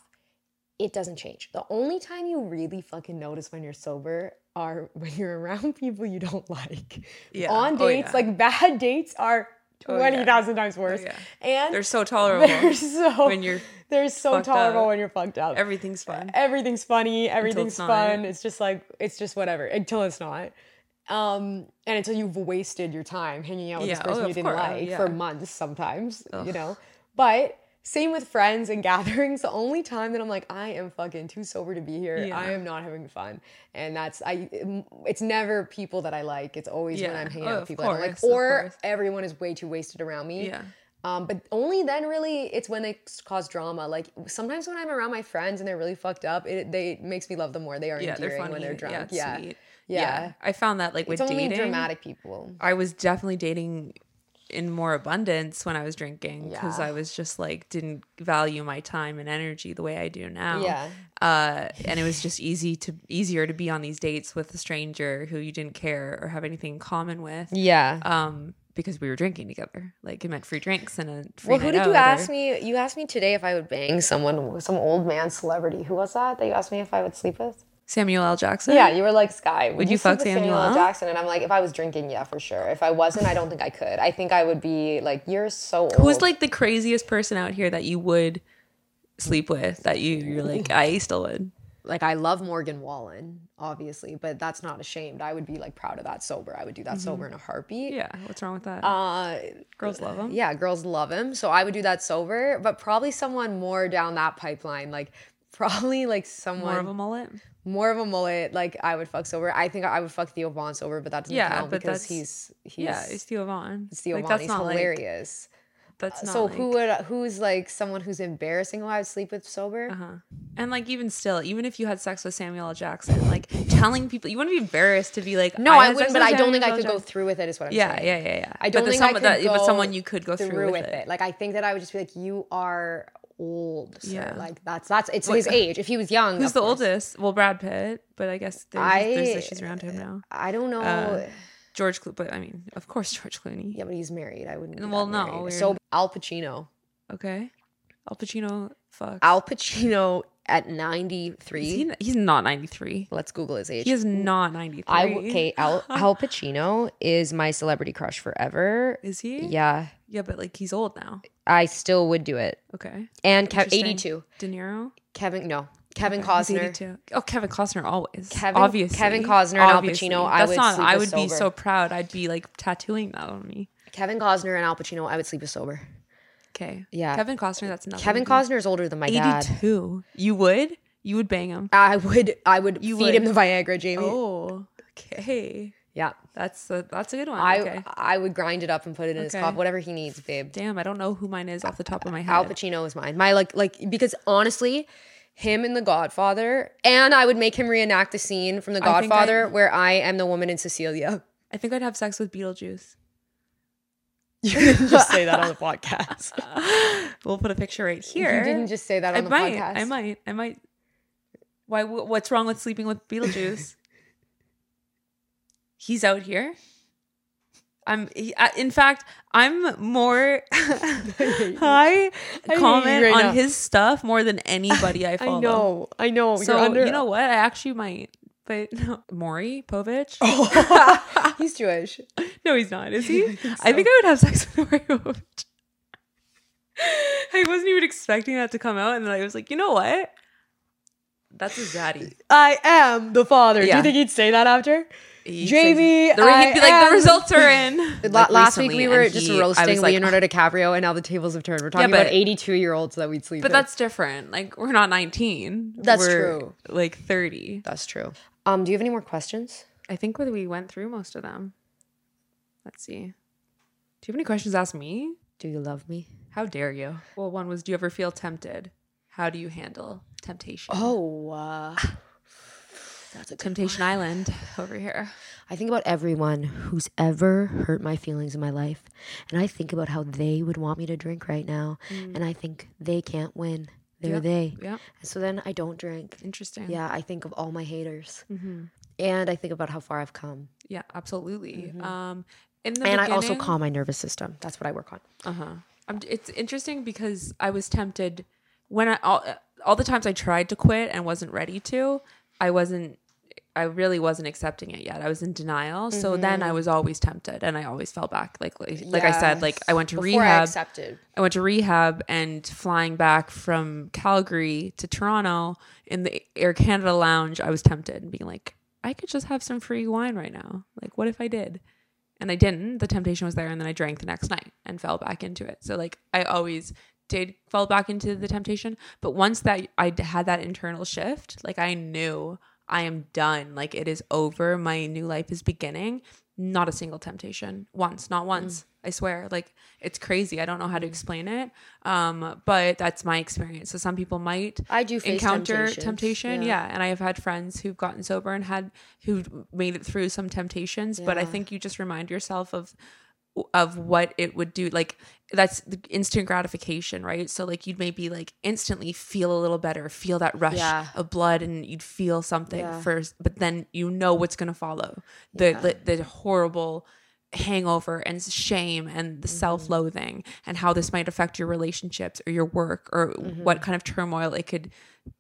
It doesn't change. The only time you really fucking notice when you're sober are when you're around people you don't like. Yeah. On Oh, dates, yeah. like bad dates are Oh, yeah. 20,000 times worse. yeah. And They're so tolerable they're so when you're they're so tolerable up. when you're fucked up. everything's fun. Everything's funny. Everything's not. fun. It's just like it's just whatever until it's not. Um, and until you've wasted your time hanging out with this person oh, you didn't course. Oh, like yeah. for months, sometimes you know. But same with friends and gatherings. The only time that I'm like, I am fucking too sober to be here. Yeah. I am not having fun, and that's I. It's never people that I like. It's always when I'm hanging Oh, out with people I don't like, course, or everyone is way too wasted around me. Yeah. Um, but only then, really, it's when they cause drama. Like sometimes when I'm around my friends and they're really fucked up, it they it makes me love them more. They are Yeah, they're endearing funny. when they're drunk. Yeah, Yeah, yeah. I found that like It's with dating, dramatic people. I was definitely dating in more abundance when I was drinking because Yeah. I was just like didn't value my time and energy the way I do now. Yeah. Uh, and it was just easy to easier to be on these dates with a stranger who you didn't care or have anything in common with. Yeah. Um, because we were drinking together. Like it meant free drinks and a free Well, who did you ask me? You asked me today if I would bang someone, some old man celebrity. Who was that? That you asked me if I would sleep with? Samuel L. Jackson. Yeah, you were like Skye. Would, you sleep fuck with Samuel L? Jackson? And I'm like, if I was drinking, yeah, for sure. If I wasn't, I don't think I could. I think I would be like, you're so old. Who's like the craziest person out here that you would sleep with that you you're like I still would. like I love Morgan Wallen, obviously, but that's not ashamed. I would be like proud of that sober. I would do that sober in a heartbeat. Mm-hmm. Yeah, what's wrong with that? Uh, Girls love him. yeah, girls love him. So I would do that sober, but probably someone more down that pipeline, like probably like someone More of a mullet. More of a mullet. Like I would fuck sober. I think I would fuck Theo Von sober, but that doesn't Yeah, count because he's he's yeah, it's Theo Von. it's Theo Like, Von. He's not like- hilarious. that's not so like, who would who's like someone who's embarrassing who I would sleep with sober? Uh-huh. And like even still, even if you had sex with Samuel L. Jackson, like telling people you wouldn't be embarrassed to be like, No, I, had wouldn't, but I don't think I could go through with it. Is what I'm Yeah, saying. yeah, yeah, yeah. I don't but think I could that, go but someone you could go through, with, it. Like I think that I would just be like, you are old, sir. Yeah. Like that's that's it's his age. If he was young, Who's the course. oldest? Well, Brad Pitt, but I guess there's, I- there's issues around him now. I don't know. Uh, George, Clo- but I mean, of course, George Clooney. yeah, but he's married. I wouldn't. Well, no. So Al Pacino. Okay, Al Pacino. Fuck. Al Pacino at 93. he, he's not 93. Let's Google his age. He is not 93. I okay. Al, Al Pacino is my celebrity crush forever. Is he? Yeah, Yeah, but like he's old now. I still would do it. Okay. And Kev- Interesting. 82. De Niro. Kevin, no, Kevin He's Costner. Oh, Kevin Costner always. Kevin- obviously. Kevin Costner and Al. Pacino, I would not. I would be so proud. I'd be like tattooing that on me. Kevin Costner and Al Pacino, I would sleep with sober. Okay. Yeah. Kevin Costner. That's another. Kevin. Costner is older than my dad. 82. You would? You would bang him? I would, I would You feed would. him the Viagra, Jamie. Oh. Okay. Yeah, That's a that's a good one. I, okay. I would grind it up and put it in his Okay. coffee, whatever he needs, babe. Damn, I don't know who mine is off the top of my head. Al Pacino is mine. My like, like because honestly, him in The Godfather, and I would make him reenact the scene from The I I- Godfather where I am the woman in Cecilia. I think I'd have sex with Beetlejuice. You didn't just say that on the podcast. We'll put a picture right here. You didn't just say that I on the might. podcast. I might. I might. Why? What's wrong with sleeping with Beetlejuice? He's out here. I'm. He, I, in fact, I'm more. I comment right on now. his stuff more than anybody I follow. I know. I know. So under. you know what? I actually might. But no, Maury Povich. Oh. he's Jewish. No, he's not. Is he? I think I would have sex with Maury Povich. I wasn't even expecting that to come out, and then I was like, you know what? That's his daddy. I am the father. Do you think he'd say that after? Jamie, the, he'd be like, the results are in. Like, last week we were just he- roasting like, Leonardo DiCaprio, and now the tables have turned. We're talking but- about 82 year olds that we'd sleep with. But with. that's different. Like we're not 19. That's We're, true. Like 30. that's true. Um, do you have any more questions? I think we went through most of them. Let's see. Do you have any questions ask me? Do you love me? How dare you? Well, one was, do you ever feel tempted? How do you handle temptation? Oh, uh, that's a Temptation Island over here. I think about everyone who's ever hurt my feelings in my life, and I think about how they would want me to drink right now, and I think they can't win. They're Yep. they. Yep. And so then I don't drink. Interesting. Yeah, I think of all my haters, Mhm. and I think about how far I've come, Yeah, absolutely. Um, in the Mm-hmm. and I also calm my nervous system. That's what I work on. Uh-huh. Um, it's interesting because I was tempted when I all, all the times I tried to quit and wasn't ready to, I wasn't I really wasn't accepting it yet. I was in denial. So then I mm-hmm. was always tempted and I always fell back. Like like, like I said, like I went to Before I rehab. accepted. I went to rehab and flying back from Calgary to Toronto in the Air Canada lounge, I was tempted and being like, I could just have some free wine right now. Like, what if I did? And I didn't. The temptation was there, and then I drank the next night and fell back into it. So like, I always did fall back into the temptation. But once that I had that internal shift, like I knew I am done. Like it is over. My new life is beginning. Not a single temptation. Once, not once. I swear. Like it's crazy. I don't know how to explain it. Um, but that's my experience. So some people might I do encounter temptation. Yeah. Yeah. And I have had friends who've gotten sober and had who made it through some temptations. But I think you just remind yourself of of what it would do like that's the instant gratification right so like you'd maybe like instantly feel a little better feel that rush Yeah. of blood and you'd feel something Yeah. first but then you know what's going to follow the, the the horrible hangover and shame and Mm-hmm. the self-loathing and how this might affect your relationships or your work or Mm-hmm. what kind of turmoil it could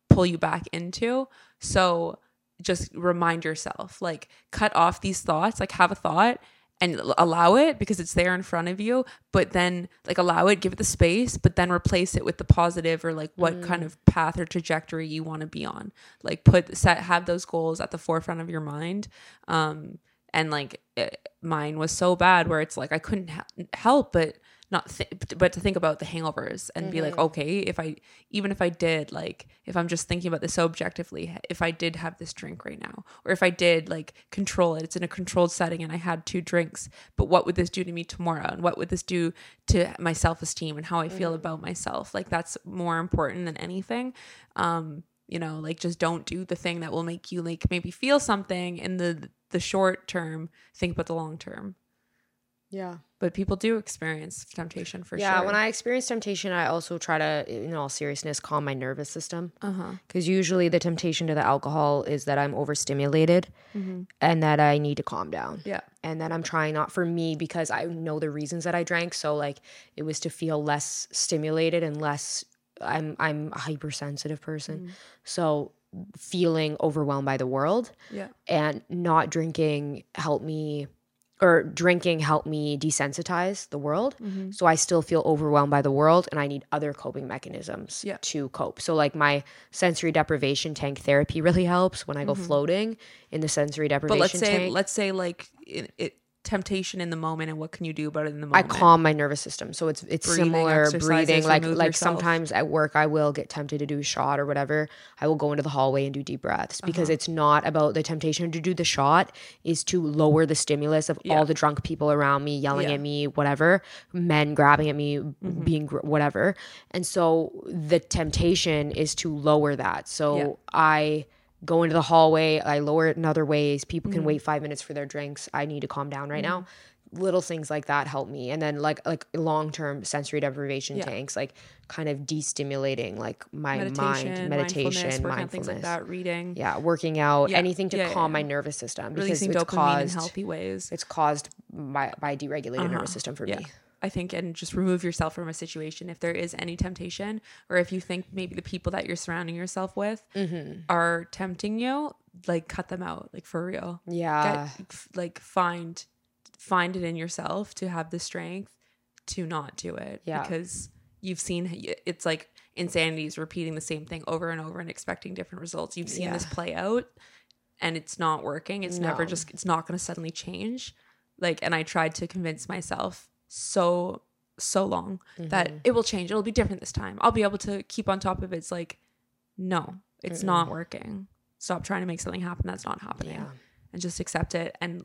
pull you back into so just remind yourself like cut off these thoughts like have a thought and allow it because it's there in front of you but then like allow it give it the space but then replace it with the positive or like what Mm. kind of path or trajectory you want to be on like put set have those goals at the forefront of your mind um and like it, mine was so bad where it's like i couldn't he- help but not th- but to think about the hangovers and be Mm-hmm. like okay if i even if i did like if i'm just thinking about this so objectively if i did have this drink right now or if i did like control it it's in a controlled setting and i had two drinks but what would this do to me tomorrow? And what would this do to my self-esteem and how i feel about myself? Like that's more important than anything. Um you know like just don't do the thing that will make you like maybe feel something in the the short term think about the long term Yeah. but people do experience temptation for yeah, sure Yeah. when I experience temptation, I also try to, in all seriousness, calm my nervous system. uh-huh Because usually the temptation to the alcohol is that I'm overstimulated Mm-hmm. and that I need to calm down. yeah And that I'm trying not for me because I know the reasons that I drank. So like it was to feel less stimulated and less I'm I'm a hypersensitive person. Mm-hmm. So feeling overwhelmed by the world yeah and not drinking helped me or drinking helped me desensitize the world Mm-hmm. so i still feel overwhelmed by the world and i need other coping mechanisms Yeah. to cope so like my sensory deprivation tank therapy really helps when i go floating in the sensory Mm-hmm. but deprivation let's say tank let's say like it, it temptation in the moment and what can you do about it in the moment? I calm my nervous system, so it's it's Breathing similar breathing. Like like yourself. sometimes at work, I will get tempted to do a shot or whatever. I will go into the hallway and do deep breaths because Uh-huh. it's not about the temptation to do the shot is to lower the stimulus of Yeah. all the drunk people around me yelling Yeah. Mm-hmm. at me, whatever, men grabbing at me, being gr- whatever, and so the temptation is to lower that. So Yeah. I go into the hallway, I lower it in other ways. People Mm-hmm. can wait five minutes for their drinks. I need to calm down right now. Little things like that help me. And then like like long term sensory deprivation Yeah. tanks, like kind of destimulating like my meditation mind, meditation, mindfulness. things like that reading Yeah, working out, Yeah. anything to Yeah, calm my nervous system because releasing it's dopamine in caused healthy ways it's caused by by deregulated nervous system for Uh-huh. me. I think and just remove yourself from a situation if there is any temptation or if you think maybe the people that you're surrounding yourself with Mm-hmm. are tempting you like cut them out like for real Yeah. get like find find it in yourself to have the strength to not do it Yeah. because you've seen it's like insanity is repeating the same thing over and over and expecting different results you've seen Yeah. this play out and it's not working it's never just it's not going to suddenly change like and i tried to convince myself so so long that Mm-hmm. it will change it'll be different this time i'll be able to keep on top of it it's like no it's not working stop trying to make something happen that's not happening Yeah. and just accept it and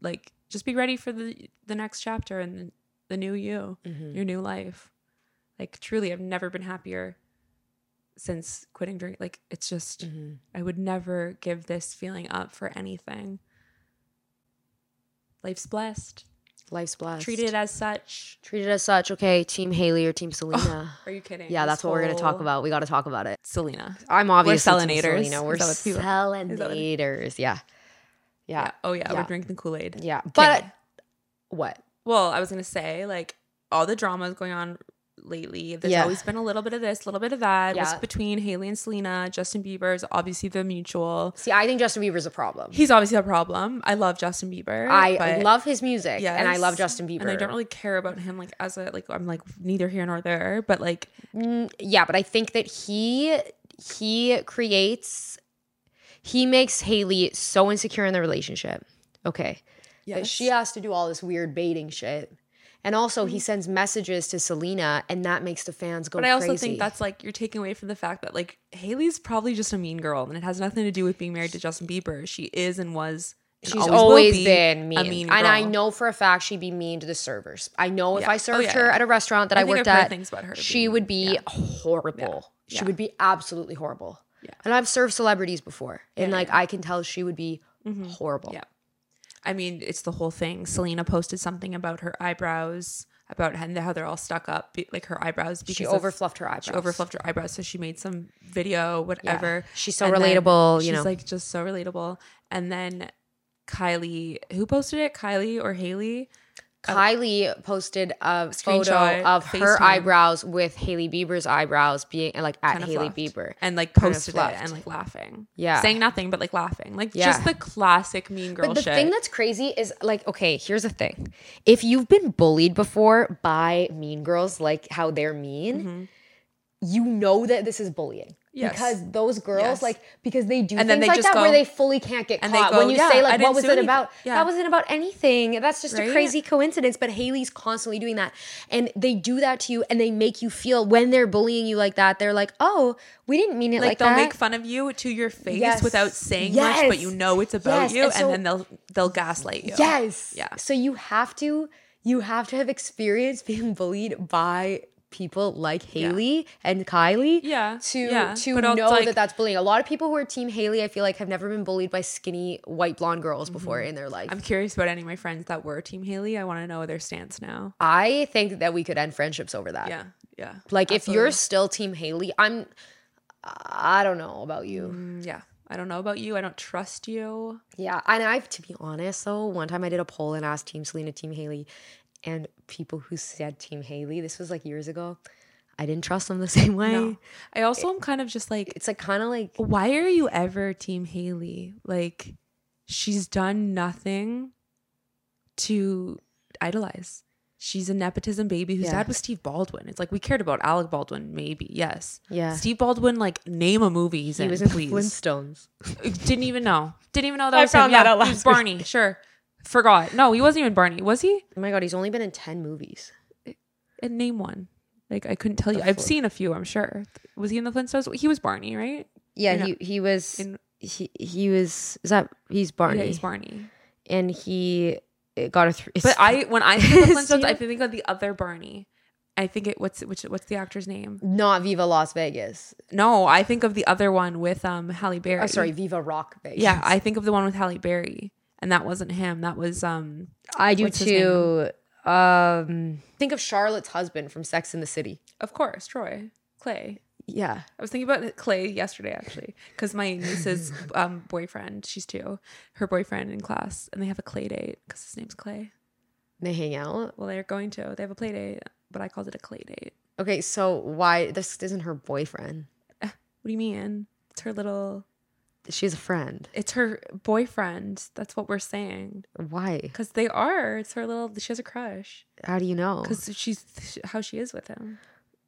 like just be ready for the the next chapter and the, the new you Mm-hmm. your new life like truly i've never been happier since quitting drink like it's just Mm-hmm. i would never give this feeling up for anything life's blessed Life's blessed. treat it as such Treat it as such. Okay, Team Hailey or Team Selena. are you kidding yeah, This that's what we're gonna talk about. We got to talk about it. selena I'm obviously Team Selenators. Selena. We're Is that what people- is that what it- Selenators. Yeah. yeah Yeah. oh yeah, Yeah. we're drinking the kool-aid Yeah. But what? Well, I was gonna say like all the drama is going on lately. There's Yeah. always been a little bit of this, a little bit of that. Yeah. between Hailey and Selena. Justin Bieber's obviously the mutual. See, I think Justin Bieber's a problem. He's obviously a problem. I love Justin Bieber. I love his music and I love Justin Bieber. And I don't really care about him like as a like I'm like neither here nor there. But like mm, yeah, but I think that he he creates he makes Hailey so insecure in the relationship. Okay. That Yes. she has to do all this weird baiting shit. And also, he mm. sends messages to Selena, and that makes the fans go But I also crazy. think that's like you're taking away from the fact that like Hailey's probably just a mean girl, and it has nothing to do with being married to Justin Bieber. She is and was. and She's will always, be been mean. mean And I know for a fact she'd be mean to the servers. I know if Yeah. I Oh, served yeah, her yeah. at a restaurant that I, I worked at, things about her she being- would be horrible. She would be absolutely horrible. Yeah. And I've served celebrities before. And like. I can tell she would be mm-hmm. horrible. Yeah. I mean, it's the whole thing. Selena posted something about her eyebrows, about how they're all stuck up, like her eyebrows. Because She of- overfluffed her eyebrows. She overfluffed her eyebrows, so she made some video, whatever. She's so And relatable, you she's like just so relatable. And then Kylie, who posted it? Kylie or Hailey? Kylie posted a photo of her FaceTime. eyebrows with Hailey Bieber's eyebrows being like at Hailey fluffed. Bieber. and like posted it and like laughing. Yeah. saying nothing but like laughing, like Yeah. just the classic mean girl But the shit. thing that's crazy is like, okay, here's the thing. If you've been bullied before by mean girls, like how they're mean, mm-hmm. you know that this is bullying. Yes. Because those girls, Yes. like, because they do And things like that where they fully can't get caught. go, when you "Yeah, say, like, what was it anything." about? Yeah. That wasn't about anything. That's just a crazy coincidence. But Hailey's constantly doing that. And they do that to you and they make you feel when they're bullying you like that, they're like, oh, we didn't mean it like, like, they'll that. make fun of you to your face Yes. without saying much, but you know it's about Yes. you, And and, then they'll they'll gaslight you. Yes. Yeah. So you have to you have to have experienced being bullied by people like Hailey and Kylie. Yeah, To yeah. to But know like- that that's bullying. A lot of people who are team Hailey, I feel like, have never been bullied by skinny white blonde girls before in their life. Mm-hmm. I'm curious about any of my friends that were Team Hailey. I want to know their stance now. I think that we could end friendships over that. Yeah, yeah. Like if you're still team Hailey, I'm. I don't know about you. Mm, yeah. I don't know about you. I don't trust you. Yeah, and I've to be honest though, one time I did a poll and asked Team Selena, Team Hailey, and people who said Team Hailey, this was like years ago, I didn't trust them the same way. No. I also am kind of just like, It's like kind of like why are you ever Team Hailey? Like, she's done nothing to idolize. She's a nepotism baby whose Yeah. dad was Steve Baldwin. It's like we cared about Alec Baldwin, maybe yes. Yeah. Steve Baldwin, like name a movie he's he in, was in please. Flintstones. Didn't even know. Didn't even know that I was him. found that Yeah, out last week. Barney. Sure, forgot. No, he wasn't even Barney. Was he? Oh my god, he's only been in ten movies. And name one. Like I couldn't tell you. I've seen a few. I'm sure. Was he in the Flintstones? He was Barney, right? Yeah, he he was in- he he was is that he's Barney Yeah, he's Barney. and he it got a three. But I, when I think of the Flintstones, I think of the other Barney. I think it. What's which? What's the actor's name? not Viva Las Vegas. No, I think of the other one with um Halle Berry. Oh, sorry, Viva Rock Vegas. Yeah, I think of the one with Halle Berry, and that wasn't him. That was um. I do too. Um, think of Charlotte's husband from Sex in the City. Of course, Troy Clay. Yeah, I was thinking about Clay yesterday actually, because my niece's um boyfriend, she's two, her boyfriend in class, and they have a Clay date because his name's Clay. they hang out. Well, they're going to. They have a play date, but I called it a Clay date. Okay, so why this isn't her boyfriend? What do you mean? It's her little. She's a friend. It's her boyfriend. That's what we're saying. Why? Because they are. It's her little. She has a crush. How do you know? Because she's how she is with him.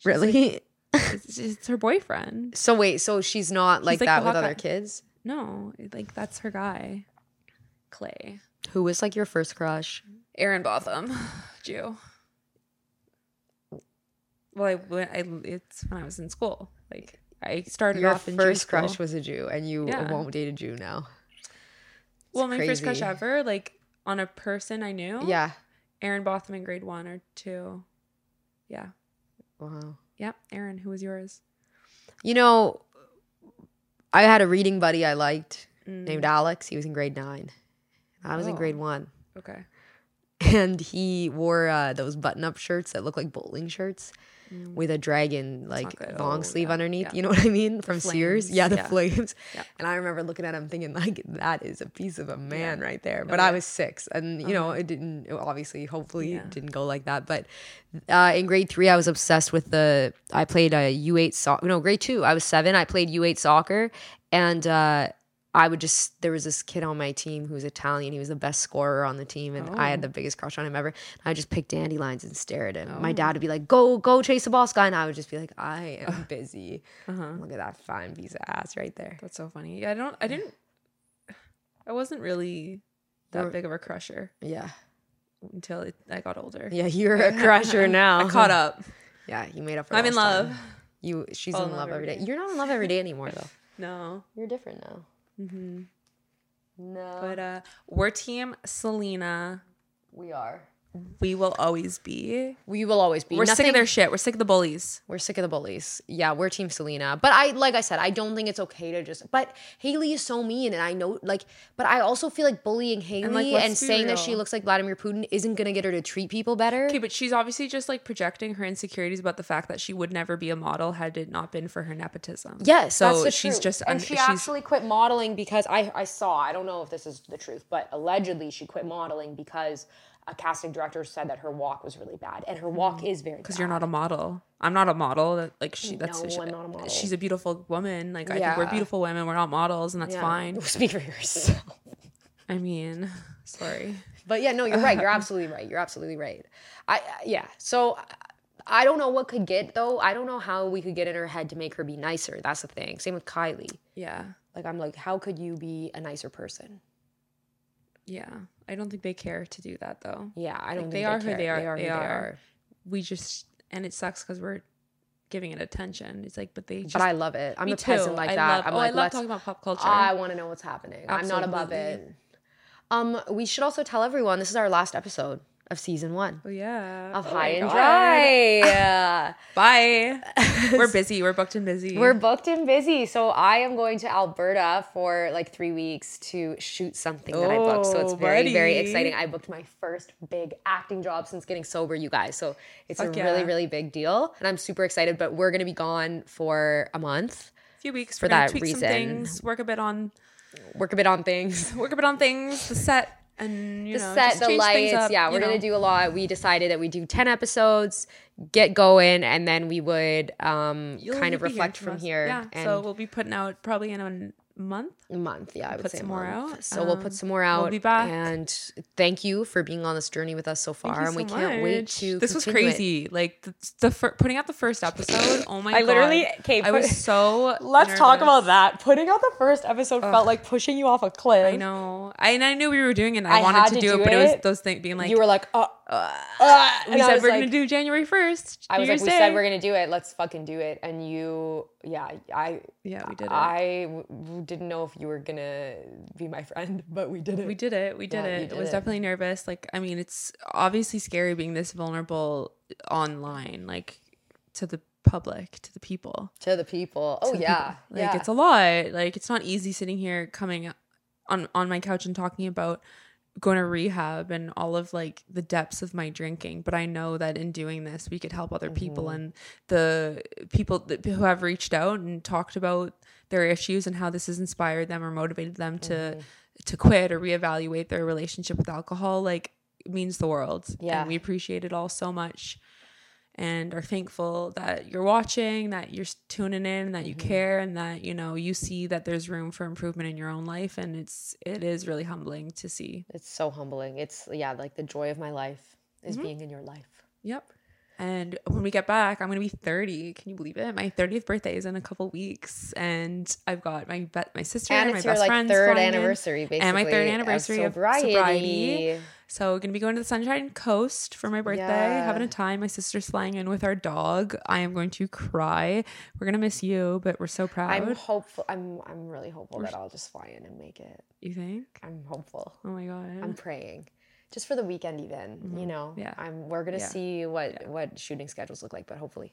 Really? It's, it's her boyfriend. so wait, so she's not like, like that with other guy. kids? No, like that's her guy. Clay. Who was like your first crush? Aaron Botham, Jew. Well, I went. I it's when I was in school. Like I started Your off in first crush was a Jew, and you Yeah. won't date a Jew now. well, my first crush ever, like on a person I knew. Yeah. Aaron Botham in grade one or two. Yeah. Wow. Yep. Aaron, who was yours? You know, I had a reading buddy I liked Mm. named Alex. He was in grade nine. I was in Oh. grade one. Okay. And he wore uh, those button up shirts that look like bowling shirts with a dragon like Mm. long Oh, sleeve yeah, underneath. yeah. You know what I mean? From Sears. Yeah, the yeah. flames. And I remember looking at him thinking, like, that is a piece of a man right there. But. Uh-huh. I was six. And, you know, it didn't, it obviously, hopefully, it didn't go like that. But uh, in grade three, I was obsessed with the, I played a U8 soccer. No, grade two, I was seven. I played U8 soccer. And, uh, I would just there was this kid on my team who was Italian. He was the best scorer on the team, and I had Oh. the biggest crush on him ever. I would just pick dandelions and stare at him. My Oh. dad would be like, "Go, go, chase the boss guy," and I would just be like, "I am busy." Uh-huh. Look at that fine piece of ass right there. That's so funny. Yeah, I don't. I didn't. I wasn't really that You're- big of a crusher. Yeah, until it, I got older. Yeah, you're a crusher now. I caught up. Yeah, you made up for. I'm in time. love. You, she's in in love love every every day. You're not in love every day anymore, though. No, You're different now. Hmm No, but uh, we're team Selena. we are. We will always be. We will always be. We're sick of their shit. We're sick of the bullies. We're sick of the bullies. Yeah, we're Team Selena. But I, like I said, I don't think it's okay to just. But Hailey is so mean, and I know, like, but I also feel like bullying Hailey like, and, let's be saying that she looks like Vladimir Putin isn't gonna get her to treat people better. Okay, but she's obviously just like projecting her insecurities about the fact that she would never be a model had it not been for her nepotism. Yes, so she's truth. just and un- she she's actually quit modeling because I I saw I don't know if this is the truth, but allegedly she quit modeling because a casting director said that her walk was really bad, and her walk mm. is very because you're not a model. I'm not a model. That like she. That's No, she- I'm not a model. She's a beautiful woman. Like I think we're beautiful women. We're not models, and that's Yeah. fine. Speak for yourself. I mean, sorry. But yeah, no, you're right. You're absolutely right. You're absolutely right. I yeah. So I don't know what could get though. I don't know how we could get in her head to make her be nicer. That's the thing. Same with Kylie. Yeah, Like I'm like, how could you be a nicer person? Yeah. I don't think they care to do that though. Yeah, I don't. think they are who care. they are. They are. They who they are. are. We just and it sucks because we're giving it attention. It's like, but they just. But I love it. I'm a peasant too. like I that. Love, I'm oh, like, I love talking about pop culture. I want to know what's happening. I'm not above it. Um, we should also tell everyone this is our last episode of season one oh yeah. of Oh High and God. Dry. Bye. we're busy. We're booked and busy. We're booked and busy, so I am going to Alberta for like three weeks to shoot something that I booked. So it's Oh, very, very exciting. I booked my first big acting job since getting sober, you guys. So it's Fuck a really, yeah. really big deal, and I'm super excited. But we're gonna be gone for a month, a few weeks for that reason. Some things, work a bit on work a bit on things. work a bit on things. The set and you the know set, the lights. yeah, we're gonna do a lot. We decided that we do ten episodes, get going, and then we would um kind of reflect from from here. Yeah. and so we'll be putting out probably in a month. Month. Yeah, I would put say some more out. So we'll Um, put some more out. We'll be back. And thank you for being on this journey with us so far. And we so can't wait to. This was continue it. crazy. Like the, the fir- putting out the first episode. Oh my god. I god! literally- okay, I was so. Let's talk about that. Putting out the first episode felt like pushing you off a cliff. I know. I, and I knew we were doing it. And I, I wanted to, do, do it, but it was those things being like. you were like, uh, uh, uh, we said we're like- gonna do January first. I was like, Year's we said we're gonna do it. Let's fucking do it. And you, yeah, I, Yeah, we did it. I w- didn't know if you were gonna be my friend, but we did it. We did it. We did Yeah, it. It was it. definitely nervous. Like, I mean, it's obviously scary being this vulnerable online, like to the public, to the people. to the people. Oh yeah, people. Like yeah. it's a lot. Like it's not easy sitting here coming on on my couch and talking about going to rehab and all of like the depths of my drinking but i know that in doing this we could help other people Mm-hmm. and the people that, who have reached out and talked about their issues and how this has inspired them or motivated them to Mm-hmm. to quit or reevaluate their relationship with alcohol like means the world Yeah. and we appreciate it all so much and are thankful that you're watching, that you're tuning in, that you Mm-hmm. care, and that you know you see that there's room for improvement in your own life, and it's it is really humbling to see. It's so humbling. It's yeah, like the joy of my life is Mm-hmm. being in your life. Yep. And when we get back, I'm gonna be 30. Can you believe it? My 30th birthday is in a couple weeks, and I've got my be- my sister And and my best like friends third flying in. anniversary, basically. and my third anniversary of sobriety. sobriety. So we're gonna be going to the Sunshine Coast for my birthday, Yeah. having a time. My sister's flying in with our dog. I am going to cry. We're gonna miss you, but we're so proud. I'm hopeful. I'm I'm really hopeful that I'll just fly in and make it. you think? I'm hopeful. Oh my god. I'm praying. Just for the weekend, even you know. Mm-hmm. Yeah. I'm. We're gonna Yeah. see what what shooting schedules look like, but hopefully.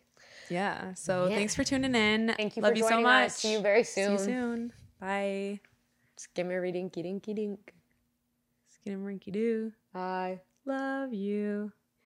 yeah. So Yeah. thanks for tuning in. Thank you Love you so much. us. See you very soon. See you soon. Bye. Just give me a reading, dinky dink. Skin rinky doo. Bye. Love you.